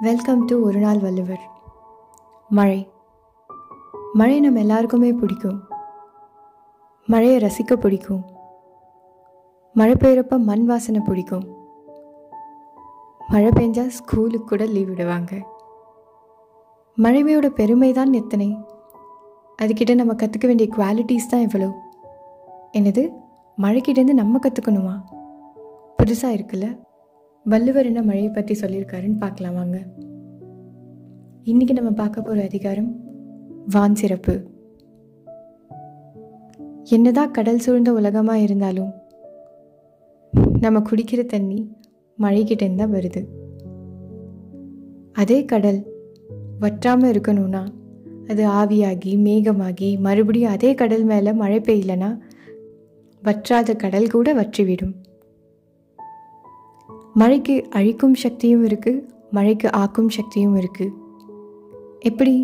Welcome to ஒரு நாள் வள்ளுவர் மழை. மழை நம்ம எல்லாருக்குமே பிடிக்கும். மழையை ரசிக்க பிடிக்கும். மழை பெய்கிறப்ப மண் வாசனை பிடிக்கும். மழை பெஞ்சால் ஸ்கூலுக்கு கூட லீவ் விடுவாங்க. மழைமையோட பெருமை தான் எத்தனை? அதுக்கிட்ட நம்ம கற்றுக்க வேண்டிய குவாலிட்டிஸ் தான் எவ்வளோ என்னது? மழைக்கிட்டேருந்து நம்ம கற்றுக்கணுமா புதுசாக இருக்குல்ல? வள்ளுவர் என்ன மழையை பற்றி சொல்லியிருக்காருன்னு பார்க்கலாம் வாங்க. இன்றைக்கி நம்ம பார்க்க போகிற அதிகாரம் வான் சிறப்பு. என்னதான் கடல் சூழ்ந்த உலகமாக இருந்தாலும் நம்ம குடிக்கிற தண்ணி மழைக்கிட்டேருந்து தான் வருது. அதே கடல் வற்றாமல் இருக்கணும்னா அது ஆவியாகி மேகமாகி மறுபடியும் அதே கடல் மேலே மழை பெய்யலைன்னா வற்றாத கடல் கூட வற்றிவிடும். மழைக்கு அழிக்கும் சக்தியும் இருக்குது மழைக்கு ஆக்கும் சக்தியும் இருக்குது எப்படி?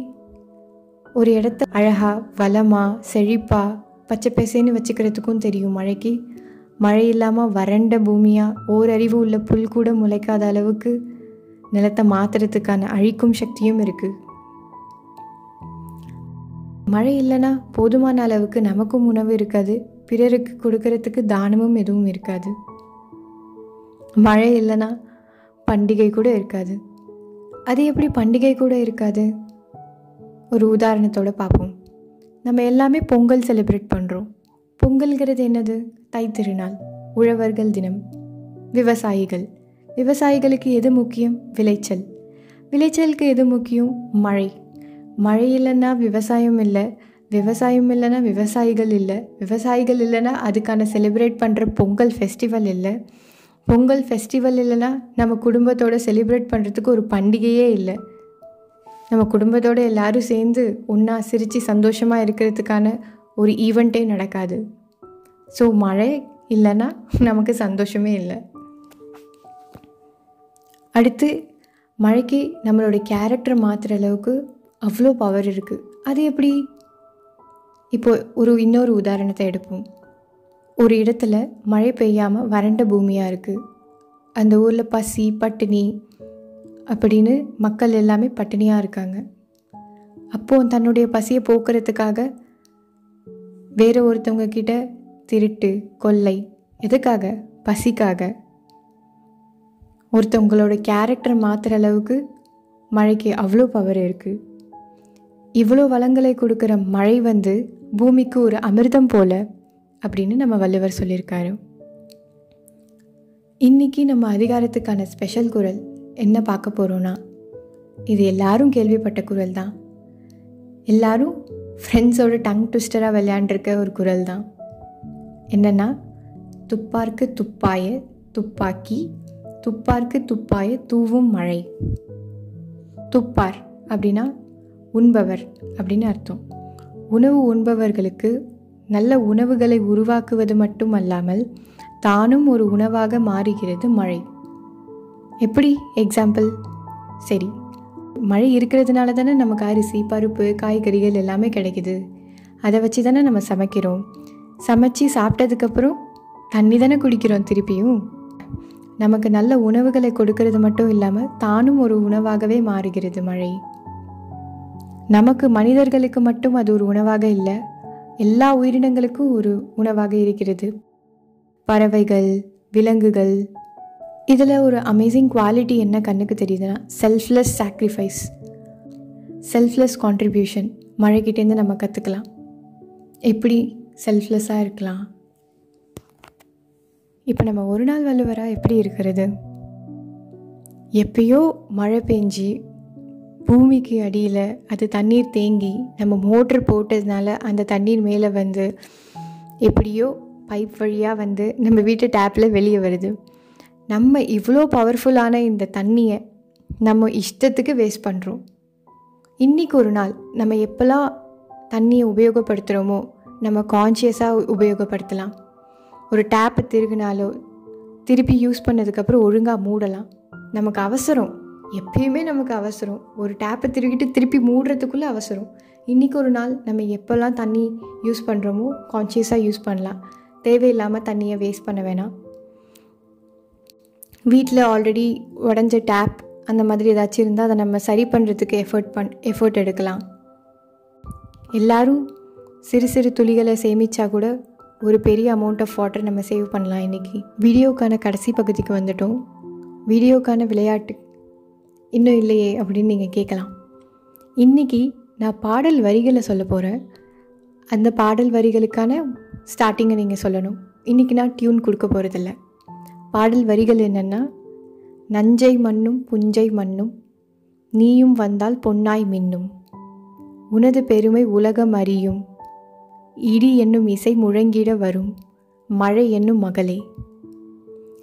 ஒரு இடத்த அழகாக வளமாக செழிப்பாக பச்சை பசேன்னு வச்சுக்கிறதுக்கும் தெரியும் மழைக்கு. மழை இல்லாமல் வறண்ட பூமியாக ஓரறிவு உள்ள புல் கூட முளைக்காத அளவுக்கு நிலத்தை மாற்றுறதுக்கான அழிக்கும் சக்தியும் இருக்குது மழை இல்லைன்னா போதுமான அளவுக்கு நமக்கும் உணவு இருக்காது பிறருக்கு கொடுக்கறதுக்கு தானமும் எதுவும் இருக்காது. மழை இல்லைன்னா பண்டிகை கூட இருக்காது. அது எப்படி பண்டிகை கூட இருக்காது? ஒரு உதாரணத்தோடு பார்ப்போம். நம்ம எல்லாமே பொங்கல் செலிப்ரேட் பண்ணுறோம் பொங்கல்கிறது என்னது? தை திருநாள் உழவர்கள் தினம் விவசாயிகள். விவசாயிகளுக்கு எது முக்கியம்? விளைச்சல். விளைச்சலுக்கு எது முக்கியம்? மழை. மழை இல்லைன்னா விவசாயம் இல்லை. விவசாயம் இல்லைன்னா விவசாயிகள் இல்லை. விவசாயிகள் இல்லைன்னா அதுக்கான செலிப்ரேட் பண்ணுற பொங்கல் ஃபெஸ்டிவல் இல்லை. பொங்கல் ஃபெஸ்டிவல் இல்லைன்னா நம்ம குடும்பத்தோடு செலிப்ரேட் பண்ணுறதுக்கு ஒரு பண்டிகையே இல்லை. நம்ம குடும்பத்தோடு எல்லோரும் சேர்ந்து ஒன்றா சிரித்து சந்தோஷமாக இருக்கிறதுக்கான ஒரு ஈவெண்ட்டே நடக்காது. ஸோ மழை இல்லைன்னா நமக்கு சந்தோஷமே இல்லை. அடுத்து மழைக்கு நம்மளோட கேரக்டரை மாற்றுற அளவுக்கு அவ்வளோ பவர் இருக்குது அது எப்படி? இப்போ ஒரு இன்னொரு உதாரணத்தை எடுப்போம். ஒரு இடத்துல மழை பெய்யாமல் வறண்ட பூமியாக இருக்குது அந்த ஊரில் பசி பட்டினி அப்படின்னு மக்கள் எல்லாமே பட்டினியாக இருக்காங்க. அப்போது தன்னுடைய பசியை போக்குறதுக்காக வேறு ஒருத்தவங்க கிட்ட திருட்டு கொள்ளை எதுக்காக? பசிக்காக. ஒருத்தவங்களோட கேரக்டரை மாற்றுற அளவுக்கு மழைக்கு அவ்வளோ பவர் இருக்குது இவ்வளோ வளங்களை கொடுக்குற மழை வந்து பூமிக்கு ஒரு அமிர்தம் போல அப்படின்னு நம்ம வள்ளுவர் சொல்லியிருக்காரு. இன்றைக்கி நம்ம அதிகாரத்துக்கான ஸ்பெஷல் குரல் என்ன பார்க்க போகிறோன்னா இது எல்லாரும் கேள்விப்பட்ட குரல் தான். எல்லாரும் ஃப்ரெண்ட்ஸோட டங் ட்விஸ்டராக விளையாண்டுருக்க ஒரு குரல் தான். என்னென்னா துப்பார்க்கு துப்பாய துப்பாக்கி துப்பார்க்கு துப்பாய தூவும் மழை. துப்பார் அப்படின்னா உண்பவர் அப்படின்னு அர்த்தம். உணவு உண்பவர்களுக்கு நல்ல உணவுகளை உருவாக்குவது மட்டும் அல்லாமல் தானும் ஒரு உணவாக மாறுகிறது மழை. எப்படி? எக்ஸாம்பிள் சரி. மழை இருக்கிறதுனால தானே நமக்கு அரிசி பருப்பு காய்கறிகள் எல்லாமே கிடைக்குது. அதை வச்சு தானே நம்ம சமைக்கிறோம். சமைச்சு சாப்பிட்டதுக்கப்புறம் தண்ணி தானே குடிக்கிறோம் திருப்பியும். நமக்கு நல்ல உணவுகளை கொடுக்கறது மட்டும் இல்லாமல் தானும் ஒரு உணவாகவே மாறுகிறது மழை. நமக்கு மனிதர்களுக்கு மட்டும் அது ஒரு உணவாக இல்லை. எல்லா உயிரினங்களுக்கும் ஒரு உணவாக இருக்கிறது. பறவைகள் விலங்குகள். இதில் ஒரு அமேசிங் குவாலிட்டி என்ன கண்ணுக்கு தெரியுதுன்னா செல்ஃப்லெஸ் சாக்ரிஃபைஸ் செல்ஃப்லெஸ் கான்ட்ரிபியூஷன் மழைக்கிட்டேருந்து நம்ம கற்றுக்கலாம் எப்படி செல்ஃப்லெஸ்ஸாக இருக்கலாம்? இப்போ நம்ம ஒரு நாள் வள்ளுவராக எப்படி இருக்கிறது? எப்பயோ மழை பெஞ்சி பூமிக்கு அடியில் அது தண்ணீர் தேங்கி நம்ம மோட்ரு போட்டதுனால அந்த தண்ணீர் மேலே வந்து எப்படியோ பைப் வழியாக வந்து நம்ம வீட்டு டேப்பில் வெளியே வருது. நம்ம இவ்வளோ பவர்ஃபுல்லான இந்த தண்ணியை நம்ம இஷ்டத்துக்கு வேஸ்ட் பண்ணுறோம் இன்றைக்கி ஒரு நாள் நம்ம எப்போல்லாம் தண்ணியை உபயோகப்படுத்துகிறோமோ நம்ம கான்ஷியஸாக உபயோகப்படுத்தலாம். ஒரு டேப்பை திருகினாலோ திருப்பி யூஸ் பண்ணதுக்கப்புறம் ஒழுங்காக மூடலாம். நமக்கு அவசரம். எப்பயுமே நமக்கு அவசரம். ஒரு டேப்பை திருக்கிட்டு திருப்பி மூடுறதுக்குள்ளே அவசரம். இன்றைக்கி ஒரு நாள் நம்ம எப்போல்லாம் தண்ணி யூஸ் பண்ணுறோமோ கான்ஷியஸாக யூஸ் பண்ணலாம். தேவையில்லாமல் தண்ணியை வேஸ்ட் பண்ண வேணாம். வீட்டில் ஆல்ரெடி உடஞ்ச டேப் அந்த மாதிரி ஏதாச்சும் இருந்தால் அதை நம்ம சரி பண்ணுறதுக்கு எஃபர்ட் பண் எஃபர்ட் எடுக்கலாம். எல்லோரும் சிறு சிறு துளிகளை சேமித்தா கூட ஒரு பெரிய அமௌண்ட் ஆஃப் வாட்டர் நம்ம சேவ் பண்ணலாம் இன்றைக்கி வீடியோக்கான கடைசி பகுதிக்கு வந்துட்டோம். வீடியோக்கான விளையாட்டு இன்னும் இல்லையே அப்படின்னு நீங்கள் கேட்கலாம். இன்றைக்கி நான் பாடல் வரிகளை சொல்ல போகிறேன் அந்த பாடல் வரிகளுக்கான ஸ்டார்டிங்கை நீங்கள் சொல்லணும். இன்றைக்கி நான் டியூன் கொடுக்க போகிறதில்ல பாடல் வரிகள் என்னென்னா நஞ்சை மண்ணும் புஞ்சை மண்ணும் நீயும் வந்தால் பொன்னாய் மின்னும். உனது பெருமை உலகம் அறியும். இடி என்னும் இசை முழங்கிட வரும். மழை என்னும் மகளே.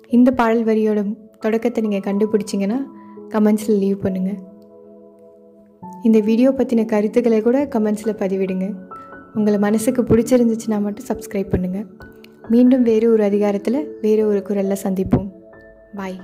இந்த பாடல் வரியோட தொடக்கத்தை நீங்கள் கண்டுபிடிச்சிங்கன்னா கமெண்ட்ஸில் லீவ் பண்ணுங்கள் இந்த வீடியோ பற்றின கருத்துக்களை கூட கமெண்ட்ஸில் பதிவிடுங்க. உங்களை மனசுக்கு பிடிச்சிருந்துச்சுன்னா மட்டும் சப்ஸ்கிரைப் பண்ணுங்கள் மீண்டும் வேறு ஒரு அதிகாரத்தில் வேறு ஒரு குரலில் சந்திப்போம். பாய்